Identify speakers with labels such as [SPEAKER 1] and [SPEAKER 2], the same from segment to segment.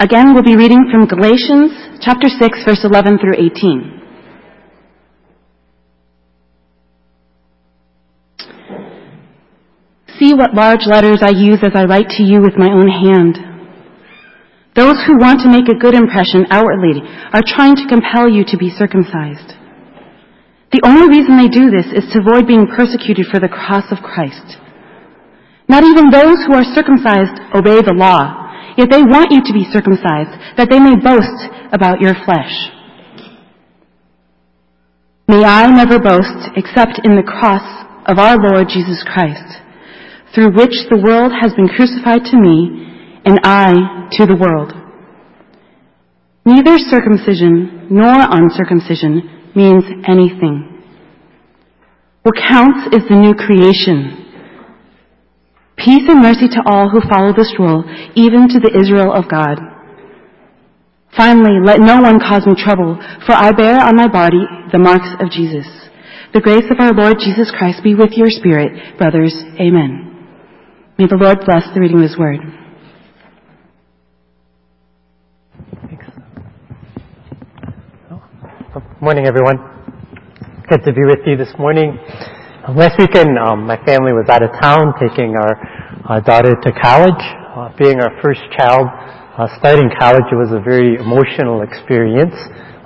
[SPEAKER 1] Again, we'll be reading from Galatians chapter 6, verse 11 through 18. See what large letters I use as I write to you with my own hand. Those who want to make a good impression outwardly are trying to compel you to be circumcised. The only reason they do this is to avoid being persecuted for the cross of Christ. Not even those who are circumcised obey the law, yet they want you to be circumcised, that they may boast about your flesh. May I never boast except in the cross of our Lord Jesus Christ, through which the world has been crucified to me and I to the world. Neither circumcision nor uncircumcision means anything. What counts is the new creation. Peace and mercy to all who follow this rule, even to the Israel of God. Finally, let no one cause me trouble, for I bear on my body the marks of Jesus. The grace of our Lord Jesus Christ be with your spirit, brothers. Amen. May the Lord bless the reading of his word.
[SPEAKER 2] Morning, everyone. Good to be with you this morning. Last weekend, um, my family was out of town taking our uh, daughter to college. Uh, being our first child, uh, starting college, was a very emotional experience.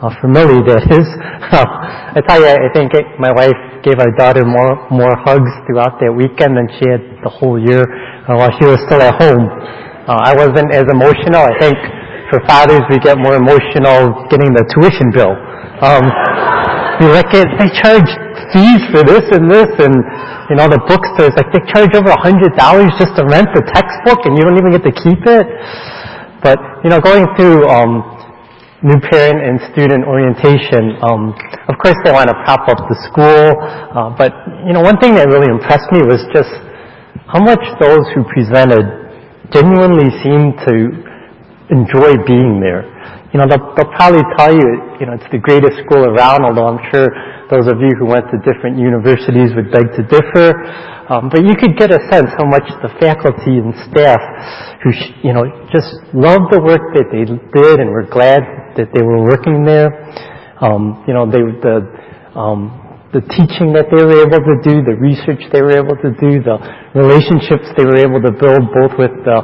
[SPEAKER 2] Uh, for Millie, that is. I tell you, I think it, my wife gave our daughter more more hugs throughout that weekend than she had the whole year uh, while she was still at home. I wasn't as emotional. I think for fathers, we get more emotional getting the tuition bill um, you like it, they charge fees for this and this, and you know the bookstores like they charge over a hundred dollars just to rent the textbook, and you don't even get to keep it. But you know, going through um, new parent and student orientation, um, of course they want to prop up the school, uh, but you know, one thing that really impressed me was just how much those who presented genuinely seemed to enjoy being there. You know, they'll, they'll probably tell you, you know, it's the greatest school around, although I'm sure those of you who went to different universities would beg to differ. Um, but you could get a sense how much the faculty and staff who, you know, just loved the work that they did and were glad that they were working there. Um, you know, they, the, um, the teaching that they were able to do, the research they were able to do, the relationships they were able to build both with the,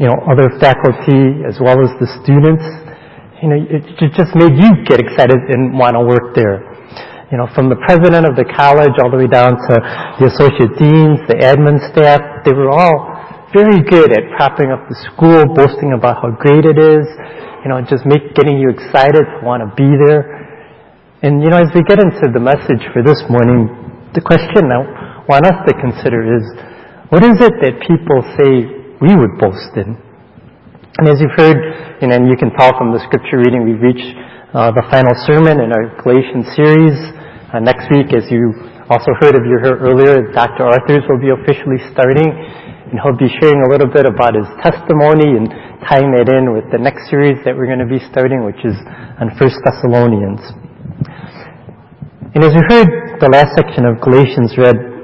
[SPEAKER 2] you know, other faculty as well as the students you know, it just made you get excited and want to work there. You know, from the president of the college all the way down to the associate deans, the admin staff, they were all very good at propping up the school, boasting about how great it is, you know, just make, getting you excited to want to be there. And, you know, as we get into the message for this morning, the question I want us to consider is, what is it that people say we would boast in? And as you've heard, and you can tell from the scripture reading, we've reached uh, the final sermon in our Galatians series. Uh, next week, as you also heard of you heard earlier, Dr. Arthurs will be officially starting, and he'll be sharing a little bit about his testimony and tying it in with the next series that we're going to be starting, which is on First Thessalonians. And as you heard the last section of Galatians read,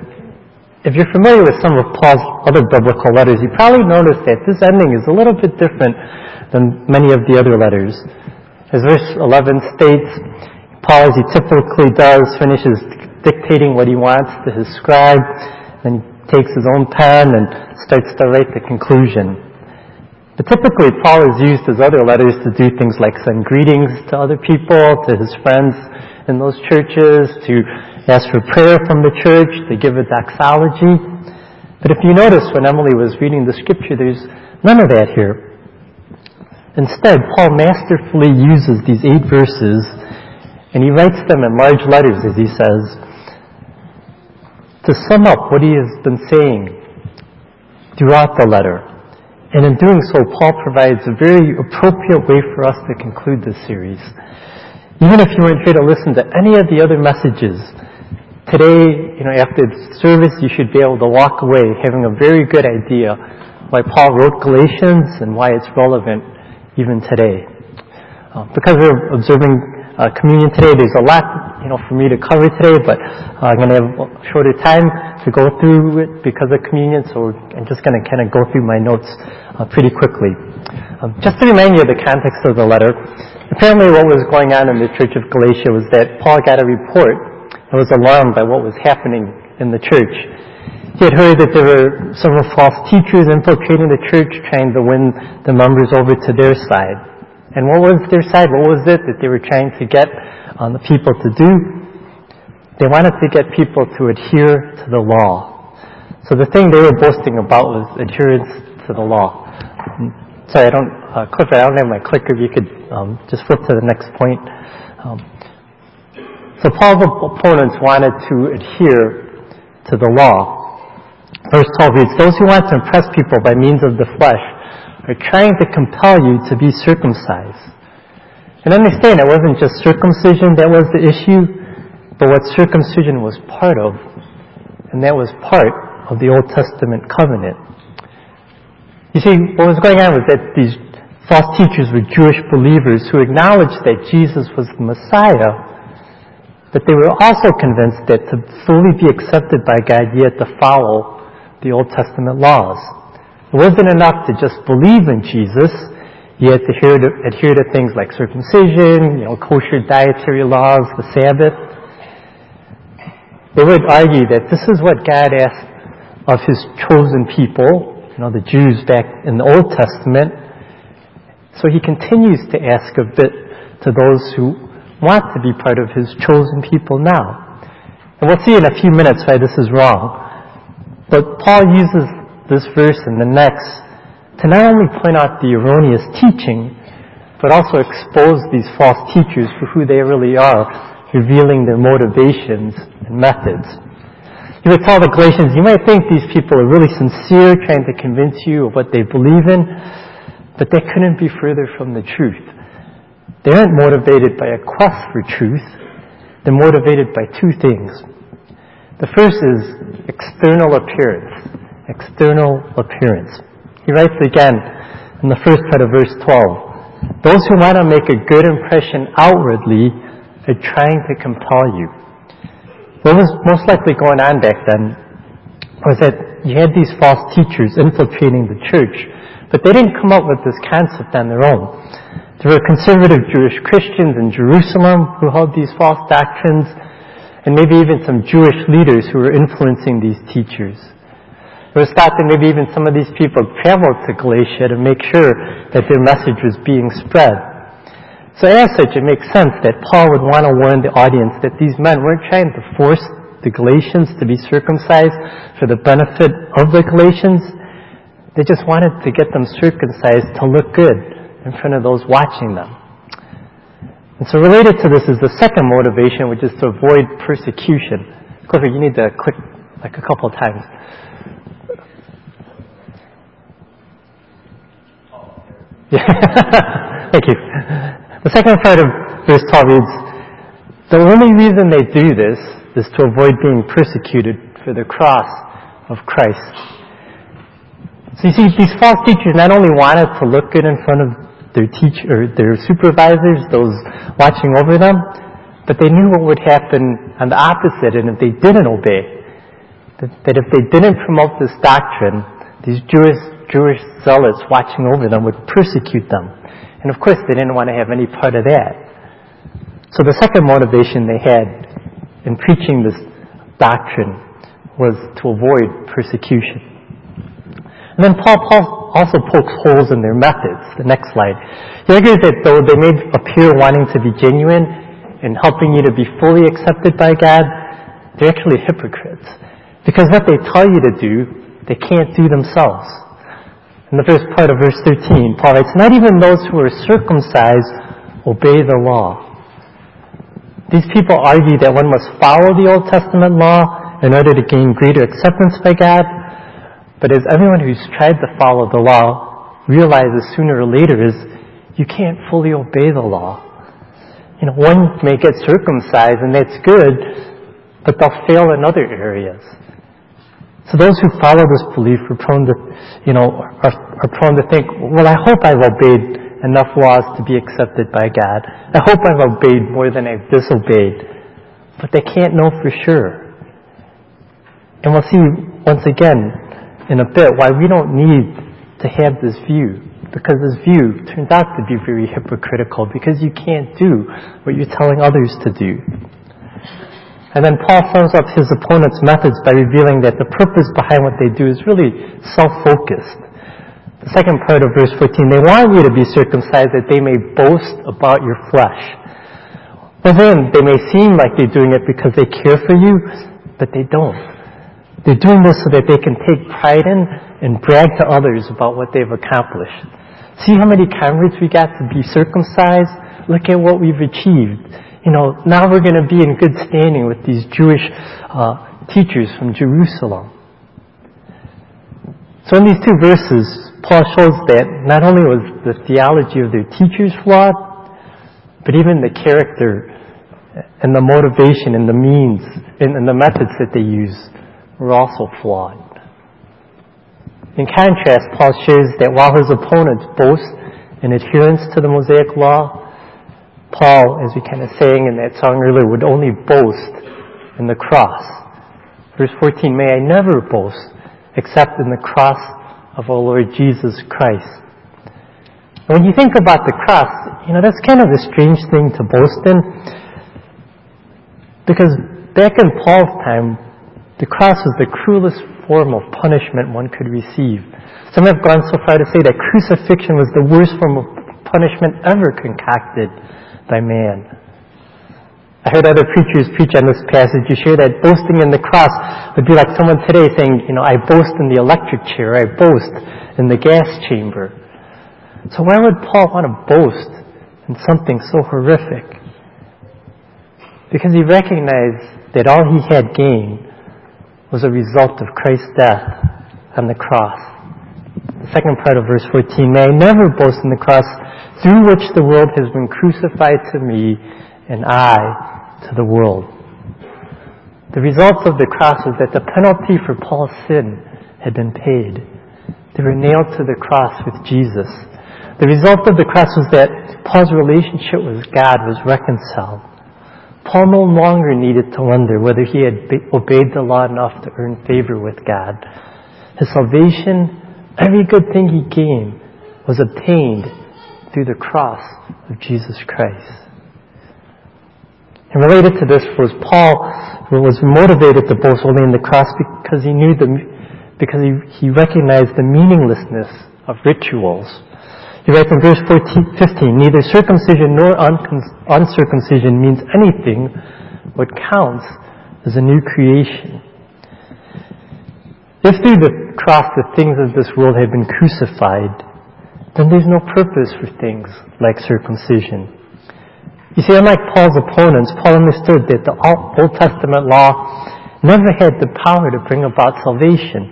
[SPEAKER 2] if you're familiar with some of Paul's other biblical letters, you probably noticed that this ending is a little bit different than many of the other letters. As verse 11 states, Paul, as he typically does, finishes dictating what he wants to his scribe, then takes his own pen and starts to write the conclusion. But typically, Paul has used his other letters to do things like send greetings to other people, to his friends in those churches, to ask for prayer from the church, they give a doxology. But if you notice when Emily was reading the scripture, there's none of that here. Instead, Paul masterfully uses these eight verses and he writes them in large letters, as he says, to sum up what he has been saying throughout the letter. And in doing so, Paul provides a very appropriate way for us to conclude this series. Even if you weren't here to listen to any of the other messages, Today, you know, after the service, you should be able to walk away having a very good idea why Paul wrote Galatians and why it's relevant even today. Uh, because we're observing uh, communion today, there's a lot, you know, for me to cover today, but uh, I'm going to have a shorter time to go through it because of communion, so I'm just going to kind of go through my notes uh, pretty quickly. Um, just to remind you of the context of the letter, apparently what was going on in the church of Galatia was that Paul got a report and was alarmed by what was happening in the church. He had heard that there were several false teachers infiltrating the church, trying to win the members over to their side. And what was their side? What was it that they were trying to get um, the people to do? They wanted to get people to adhere to the law. So the thing they were boasting about was adherence to the law. Sorry, I don't, uh, I don't have my clicker. If you could um, just flip to the next point. Um, so Paul's opponents wanted to adhere to the law. Verse 12 reads, Those who want to impress people by means of the flesh are trying to compel you to be circumcised. And understand, it wasn't just circumcision that was the issue, but what circumcision was part of, and that was part of the Old Testament covenant. You see, what was going on was that these false teachers were Jewish believers who acknowledged that Jesus was the Messiah, but they were also convinced that to fully be accepted by God, you had to follow the Old Testament laws. It wasn't enough to just believe in Jesus. You had to adhere to, adhere to things like circumcision, you know, kosher dietary laws, the Sabbath. They would argue that this is what God asked of His chosen people, you know, the Jews back in the Old Testament. So He continues to ask a bit to those who want to be part of His chosen people now. And we'll see in a few minutes why this is wrong. But Paul uses this verse and the next to not only point out the erroneous teaching, but also expose these false teachers for who they really are, revealing their motivations and methods. You would tell the Galatians, you might think these people are really sincere, trying to convince you of what they believe in, but they couldn't be further from the truth. They aren't motivated by a quest for truth. They're motivated by two things. The first is external appearance. External appearance. He writes again in the first part of verse 12. Those who want to make a good impression outwardly are trying to compel you. What was most likely going on back then was that you had these false teachers infiltrating the church, but they didn't come up with this concept on their own. There were conservative Jewish Christians in Jerusalem who held these false doctrines, and maybe even some Jewish leaders who were influencing these teachers. It was thought that maybe even some of these people traveled to Galatia to make sure that their message was being spread. So as such, it makes sense that Paul would want to warn the audience that these men weren't trying to force the Galatians to be circumcised for the benefit of the Galatians. They just wanted to get them circumcised to look good in front of those watching them. And so related to this is the second motivation, which is to avoid persecution. Clifford, you need to click like a couple of times. Yeah. Thank you. The second part of verse 12 reads, The only reason they do this is to avoid being persecuted for the cross of Christ. So you see, these false teachers not only wanted to look good in front of their teacher, their supervisors, those watching over them, but they knew what would happen on the opposite, and if they didn't obey, that, that if they didn't promote this doctrine, these Jewish, Jewish zealots watching over them would persecute them. And of course, they didn't want to have any part of that. So the second motivation they had in preaching this doctrine was to avoid persecution. And then Paul, Paul also pokes holes in their methods. The next slide. He argues that though they may appear wanting to be genuine and helping you to be fully accepted by God, they're actually hypocrites. Because what they tell you to do, they can't do themselves. In the first part of verse 13, Paul writes, Not even those who are circumcised obey the law. These people argue that one must follow the Old Testament law in order to gain greater acceptance by God, but as everyone who's tried to follow the law realizes sooner or later is you can't fully obey the law. You know, one may get circumcised and that's good, but they'll fail in other areas. So those who follow this belief are prone to, you know, are, are prone to think, well, I hope I've obeyed enough laws to be accepted by God. I hope I've obeyed more than I've disobeyed. But they can't know for sure. And we'll see once again in a bit why we don't need to have this view. because this view turns out to be very hypocritical because you can't do what you're telling others to do. And then Paul sums up his opponent's methods by revealing that the purpose behind what they do is really self-focused. The second part of verse 14, they want you to be circumcised that they may boast about your flesh. Well then, they may seem like they're doing it because they care for you, but they don't. They're doing this so that they can take pride in and brag to others about what they've accomplished. See how many converts we got to be circumcised? Look at what we've achieved. You know, now we're going to be in good standing with these Jewish uh, teachers from Jerusalem. So in these two verses, Paul shows that not only was the theology of their teachers flawed, but even the character and the motivation and the means and, and the methods that they use were also flawed. In contrast, Paul shows that while his opponents boast in adherence to the Mosaic law, Paul, as we kind of sang in that song earlier, would only boast in the cross. Verse 14, may I never boast except in the cross of our Lord Jesus Christ. When you think about the cross, you know, that's kind of a strange thing to boast in. Because back in Paul's time, the cross was the cruelest form of punishment one could receive. Some have gone so far to say that crucifixion was the worst form of punishment ever concocted by man. I heard other preachers preach on this passage. You share that boasting in the cross would be like someone today saying, you know, I boast in the electric chair, I boast in the gas chamber. So why would Paul want to boast in something so horrific? Because he recognized that all he had gained was a result of Christ's death on the cross. The second part of verse 14, may I never boast in the cross through which the world has been crucified to me and I to the world. The result of the cross was that the penalty for Paul's sin had been paid. They were nailed to the cross with Jesus. The result of the cross was that Paul's relationship with God was reconciled. Paul no longer needed to wonder whether he had obeyed the law enough to earn favor with God. His salvation, every good thing he gained, was obtained through the cross of Jesus Christ. And related to this was Paul was motivated to boast only in the cross because he knew the, because he, he recognized the meaninglessness of rituals. Writes in verse 14, 15, neither circumcision nor uncircumcision means anything. What counts is a new creation. If through the cross the things of this world have been crucified, then there's no purpose for things like circumcision. You see, unlike Paul's opponents, Paul understood that the Old Testament law never had the power to bring about salvation,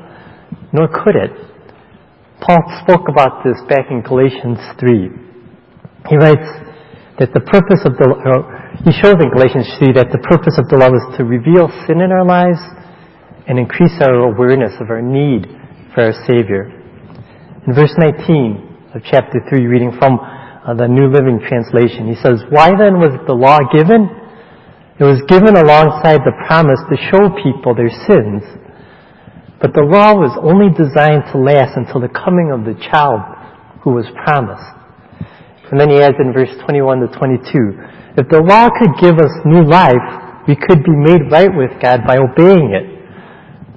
[SPEAKER 2] nor could it. Paul spoke about this back in Galatians 3. He writes that the purpose of the, he shows in Galatians 3 that the purpose of the law is to reveal sin in our lives and increase our awareness of our need for our Savior. In verse 19 of chapter 3, reading from uh, the New Living Translation, he says, Why then was the law given? It was given alongside the promise to show people their sins but the law was only designed to last until the coming of the child who was promised. And then he adds in verse 21 to 22, if the law could give us new life, we could be made right with God by obeying it.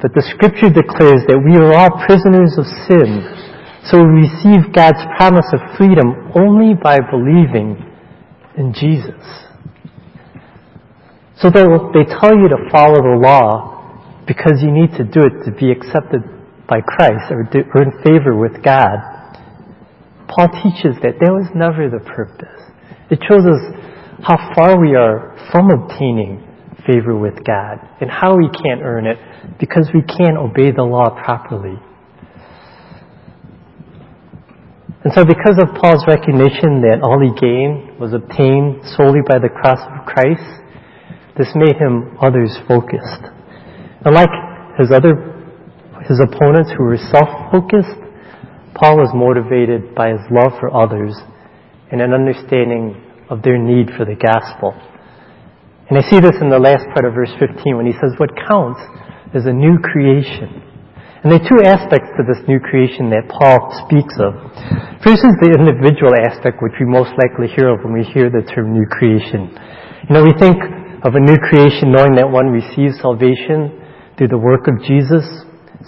[SPEAKER 2] But the scripture declares that we are all prisoners of sin, so we receive God's promise of freedom only by believing in Jesus. So they tell you to follow the law, because you need to do it to be accepted by Christ or to earn favor with God. Paul teaches that that was never the purpose. It shows us how far we are from obtaining favor with God and how we can't earn it because we can't obey the law properly. And so because of Paul's recognition that all he gained was obtained solely by the cross of Christ, this made him others focused. Unlike his other, his opponents who were self-focused, Paul was motivated by his love for others and an understanding of their need for the gospel. And I see this in the last part of verse 15 when he says, what counts is a new creation. And there are two aspects to this new creation that Paul speaks of. First is the individual aspect, which we most likely hear of when we hear the term new creation. You know, we think of a new creation knowing that one receives salvation through the work of Jesus.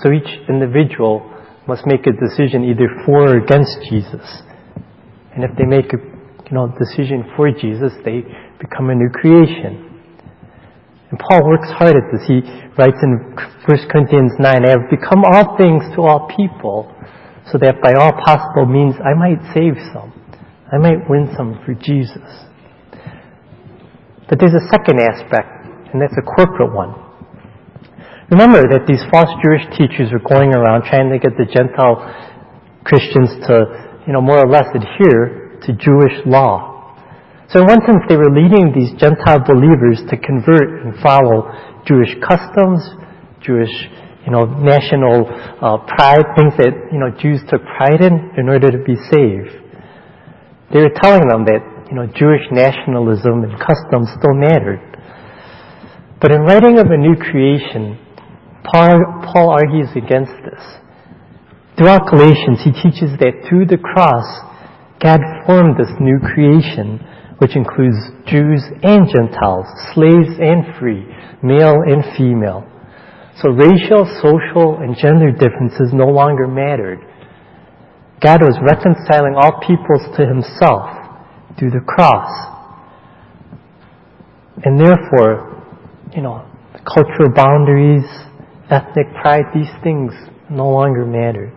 [SPEAKER 2] So each individual must make a decision either for or against Jesus. And if they make a you know, decision for Jesus, they become a new creation. And Paul works hard at this. He writes in 1 Corinthians 9, I have become all things to all people, so that by all possible means I might save some. I might win some for Jesus. But there's a second aspect, and that's a corporate one. Remember that these false Jewish teachers were going around trying to get the Gentile Christians to, you know, more or less adhere to Jewish law. So in one sense, they were leading these Gentile believers to convert and follow Jewish customs, Jewish, you know, national uh, pride, things that, you know, Jews took pride in in order to be saved. They were telling them that, you know, Jewish nationalism and customs still mattered. But in writing of a new creation, Paul, argues against this. Throughout Galatians, he teaches that through the cross, God formed this new creation which includes Jews and Gentiles, slaves and free, male and female. So racial, social, and gender differences no longer mattered. God was reconciling all peoples to himself through the cross. And therefore, you know, cultural boundaries, ethnic pride, these things no longer mattered.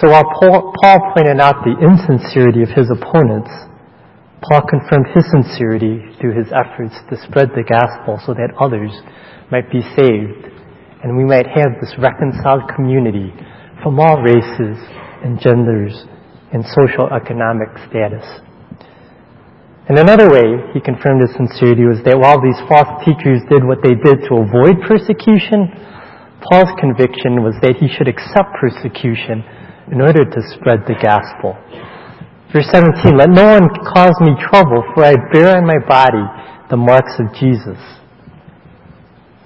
[SPEAKER 2] So while Paul, pointed out the insincerity of his opponents, Paul confirmed his sincerity through his efforts to spread the gospel so that others might be saved and we might have this reconciled community from all races and genders and social economic status. And another way he confirmed his sincerity was that while these false teachers did what they did to avoid persecution, Paul's conviction was that he should accept persecution in order to spread the gospel. Verse 17, let no one cause me trouble, for I bear on my body the marks of Jesus.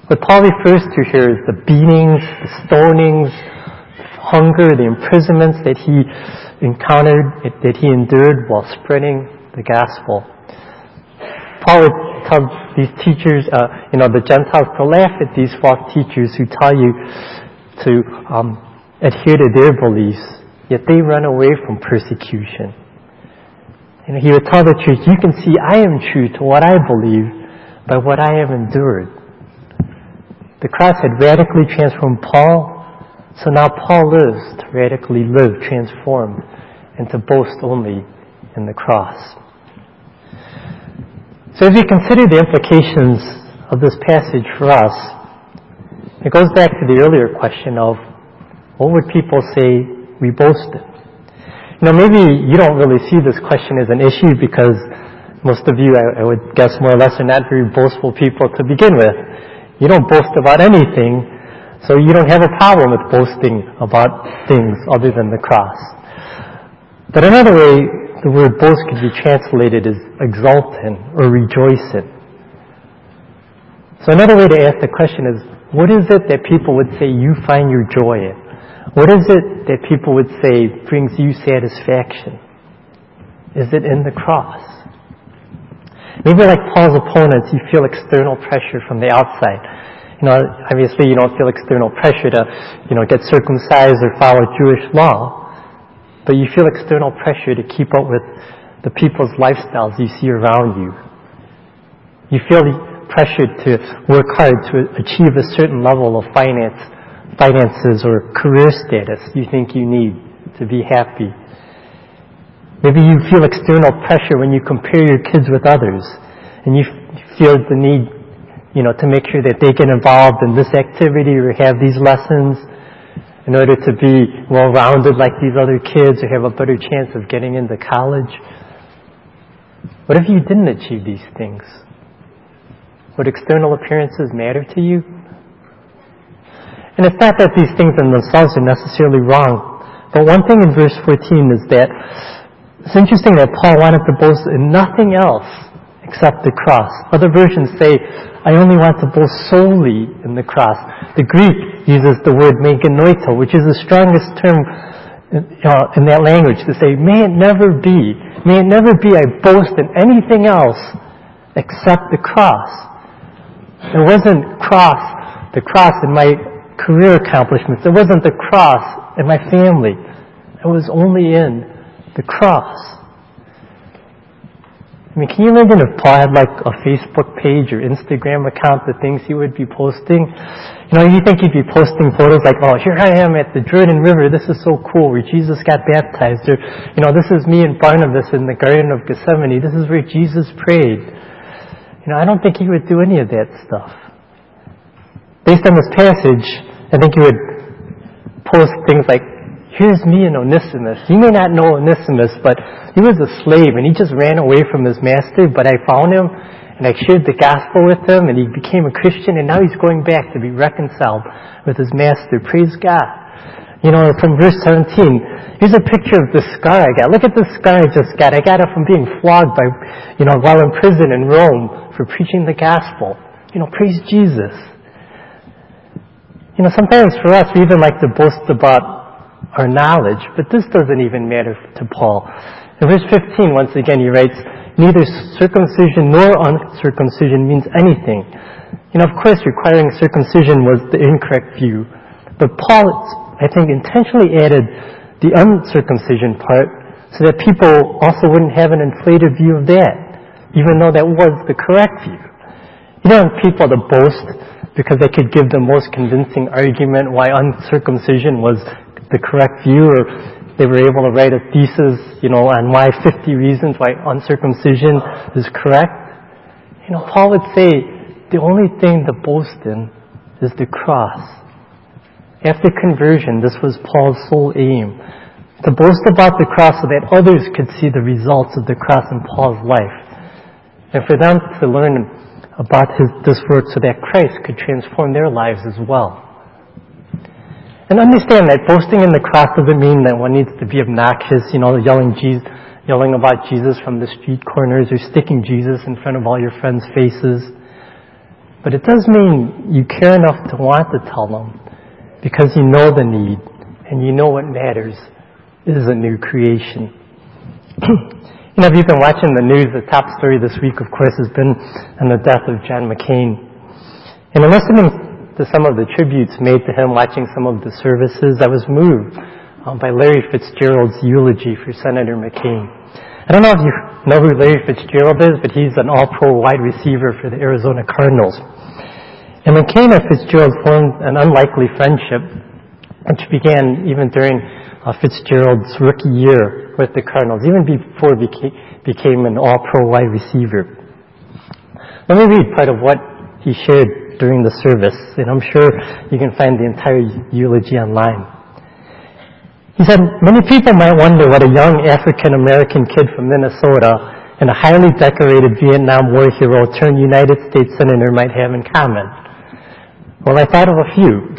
[SPEAKER 2] What Paul refers to here is the beatings, the stonings, hunger, the imprisonments that he encountered, that he endured while spreading the gospel. Paul would tell these teachers, uh, you know, the Gentiles to laugh at these false teachers who tell you to um, adhere to their beliefs, yet they run away from persecution. And he would tell the church, you can see I am true to what I believe by what I have endured. The cross had radically transformed Paul, so now Paul lives to radically live, transformed, and to boast only in the cross. So as we consider the implications of this passage for us, it goes back to the earlier question of what would people say we boasted? You know, maybe you don't really see this question as an issue because most of you, I, I would guess more or less, are not very boastful people to begin with. You don't boast about anything, so you don't have a problem with boasting about things other than the cross. But another way the word boast could be translated as exult in or rejoice in. So another way to ask the question is, what is it that people would say you find your joy in? What is it that people would say brings you satisfaction? Is it in the cross? Maybe like Paul's opponents, you feel external pressure from the outside. You know, obviously you don't feel external pressure to, you know, get circumcised or follow Jewish law, but you feel external pressure to keep up with the people's lifestyles you see around you. You feel pressured to work hard to achieve a certain level of finance finances or career status you think you need to be happy. Maybe you feel external pressure when you compare your kids with others and you feel the need, you know, to make sure that they get involved in this activity or have these lessons in order to be well-rounded like these other kids or have a better chance of getting into college. What if you didn't achieve these things? Would external appearances matter to you? And it's not that these things in themselves are necessarily wrong. But one thing in verse 14 is that it's interesting that Paul wanted to boast in nothing else except the cross. Other versions say, I only want to boast solely in the cross. The Greek uses the word meganoito, which is the strongest term uh, in that language to say, may it never be, may it never be I boast in anything else except the cross. It wasn't cross, the cross in my career accomplishments. It wasn't the cross in my family. It was only in the cross. I mean, can you imagine if Paul had like a Facebook page or Instagram account, the things he would be posting? You know, you think he'd be posting photos like, oh, here I am at the Jordan River. This is so cool where Jesus got baptized. Or, you know, this is me and Barnabas in the Garden of Gethsemane. This is where Jesus prayed. You know, I don't think he would do any of that stuff. Based on this passage, I think he would post things like, here's me and Onesimus. You may not know Onesimus, but he was a slave and he just ran away from his master, but I found him and I shared the gospel with him and he became a Christian and now he's going back to be reconciled with his master. Praise God. You know, from verse 17, here's a picture of the scar I got. Look at the scar I just got. I got it from being flogged by, you know, while in prison in Rome for preaching the gospel. You know, praise Jesus. You know, sometimes for us, we even like to boast about our knowledge, but this doesn't even matter to Paul. In verse 15, once again, he writes, neither circumcision nor uncircumcision means anything. You know, of course, requiring circumcision was the incorrect view, but Paul, I think, intentionally added the uncircumcision part so that people also wouldn't have an inflated view of that, even though that was the correct view. You don't want people to boast because they could give the most convincing argument why uncircumcision was the correct view or they were able to write a thesis, you know, on why 50 reasons why uncircumcision is correct. You know, Paul would say the only thing to boast in is the cross. After conversion, this was Paul's sole aim. To boast about the cross so that others could see the results of the cross in Paul's life. And for them to learn about his, this work so that Christ could transform their lives as well. And understand that boasting in the cross doesn't mean that one needs to be obnoxious, you know, yelling Jesus, yelling about Jesus from the street corners or sticking Jesus in front of all your friends' faces. But it does mean you care enough to want to tell them because you know the need and you know what matters is a new creation. you know, if you've been watching the news, the top story this week, of course, has been on the death of John McCain. And in listening to some of the tributes made to him watching some of the services. I was moved um, by Larry Fitzgerald's eulogy for Senator McCain. I don't know if you know who Larry Fitzgerald is, but he's an all-pro wide receiver for the Arizona Cardinals. And McCain and Fitzgerald formed an unlikely friendship, which began even during uh, Fitzgerald's rookie year with the Cardinals, even before he became, became an all-pro wide receiver. Let me read part of what he shared during the service, and I'm sure you can find the entire eulogy online. He said, many people might wonder what a young African American kid from Minnesota and a highly decorated Vietnam War hero turned United States Senator might have in common. Well, I thought of a few.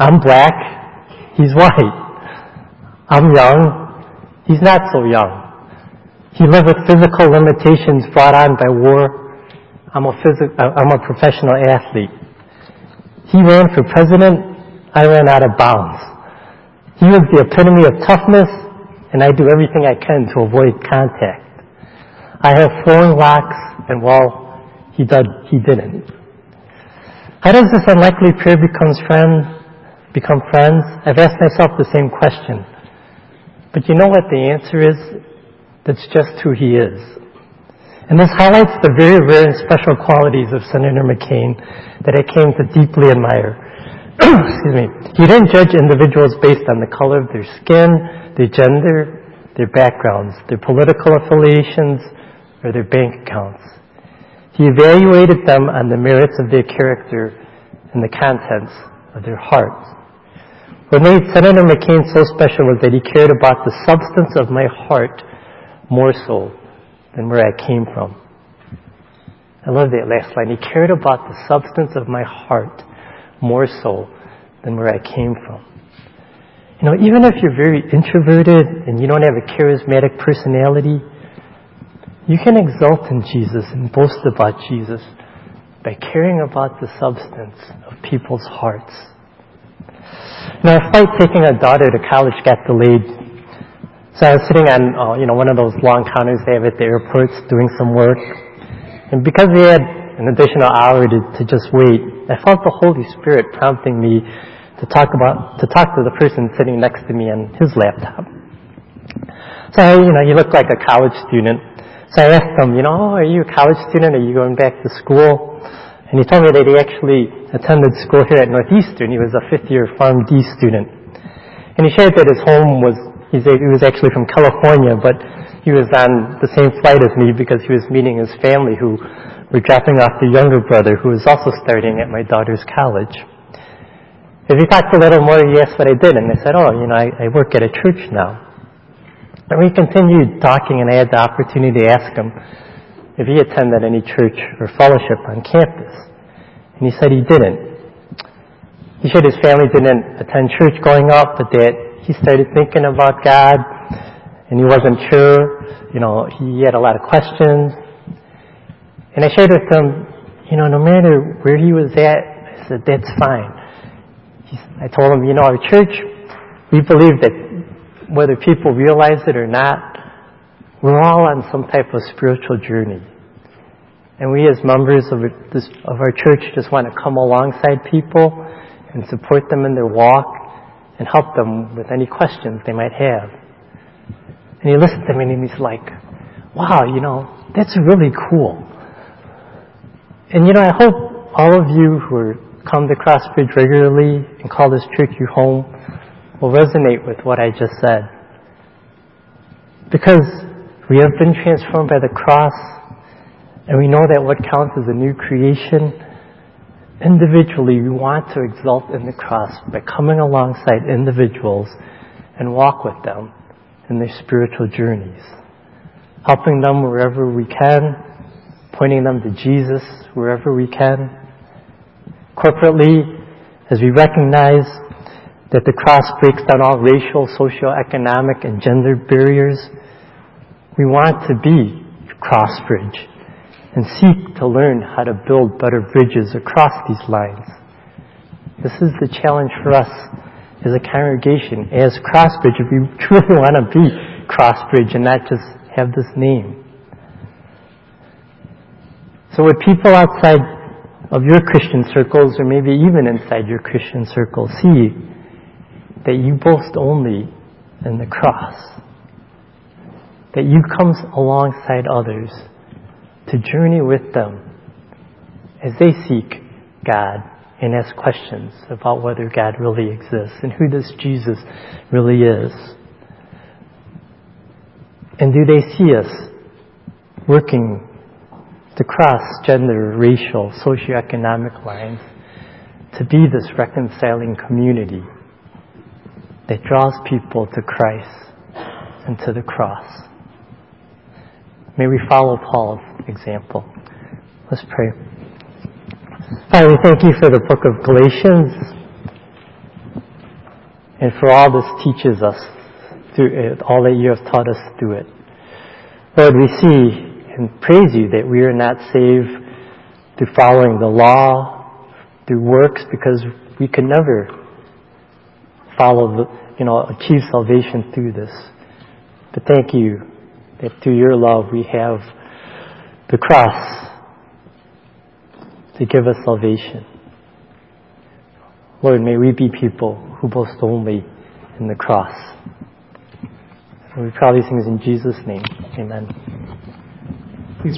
[SPEAKER 2] I'm black. He's white. I'm young. He's not so young. He lived with physical limitations brought on by war I'm a, phys- uh, I'm a professional athlete. He ran for president. I ran out of bounds. He was the epitome of toughness, and I do everything I can to avoid contact. I have flowing locks, and well, he did, he didn't. How does this unlikely pair becomes friend, become friends? I've asked myself the same question. But you know what the answer is? That's just who he is. And this highlights the very rare and special qualities of Senator McCain that I came to deeply admire. Excuse me. He didn't judge individuals based on the color of their skin, their gender, their backgrounds, their political affiliations, or their bank accounts. He evaluated them on the merits of their character and the contents of their hearts. What made Senator McCain so special was that he cared about the substance of my heart more so than where I came from. I love that last line. He cared about the substance of my heart more so than where I came from. You know, even if you're very introverted and you don't have a charismatic personality, you can exult in Jesus and boast about Jesus by caring about the substance of people's hearts. Now, our flight taking a daughter to college got delayed. So I was sitting on, uh, you know, one of those long counters they have at the airports doing some work. And because we had an additional hour to, to just wait, I felt the Holy Spirit prompting me to talk about, to talk to the person sitting next to me on his laptop. So, you know, he looked like a college student. So I asked him, you know, oh, are you a college student? Are you going back to school? And he told me that he actually attended school here at Northeastern. He was a fifth year Pharm D student. And he shared that his home was, he was actually from California, but he was on the same flight as me because he was meeting his family who were dropping off the younger brother who was also starting at my daughter's college. As he talked a little more, he asked what I did, and I said, oh, you know, I, I work at a church now. And we continued talking, and I had the opportunity to ask him if he attended any church or fellowship on campus. And he said he didn't. He said his family didn't attend church growing up, but that he started thinking about God, and he wasn't sure. You know, he had a lot of questions. And I shared with him, you know, no matter where he was at, I said, that's fine. I told him, you know, our church, we believe that whether people realize it or not, we're all on some type of spiritual journey. And we as members of, this, of our church just want to come alongside people and support them in their walk and help them with any questions they might have. And he listened to me and he's like, wow, you know, that's really cool. And you know, I hope all of you who come to Crossbridge regularly and call this church your home will resonate with what I just said. Because we have been transformed by the cross, and we know that what counts is a new creation, individually we want to exult in the cross by coming alongside individuals and walk with them in their spiritual journeys, helping them wherever we can, pointing them to Jesus wherever we can. Corporately, as we recognize that the cross breaks down all racial, socioeconomic, and gender barriers. We want to be Crossbridge and seek to learn how to build better bridges across these lines. This is the challenge for us as a congregation, as Crossbridge, if we truly want to be Crossbridge and not just have this name. So would people outside of your Christian circles, or maybe even inside your Christian circles, see that you boast only in the cross. That you come alongside others to journey with them as they seek God and ask questions about whether God really exists and who this Jesus really is. And do they see us working to cross gender, racial, socioeconomic lines to be this reconciling community that draws people to Christ and to the cross. May we follow Paul's example. Let's pray. Father, thank you for the book of Galatians and for all this teaches us through it, all that you have taught us through it. Lord, we see and praise you that we are not saved through following the law, through works, because we can never follow the, you know, achieve salvation through this. But thank you that through your love we have the cross to give us salvation. Lord, may we be people who boast only in the cross. And we pray these things in Jesus' name. Amen.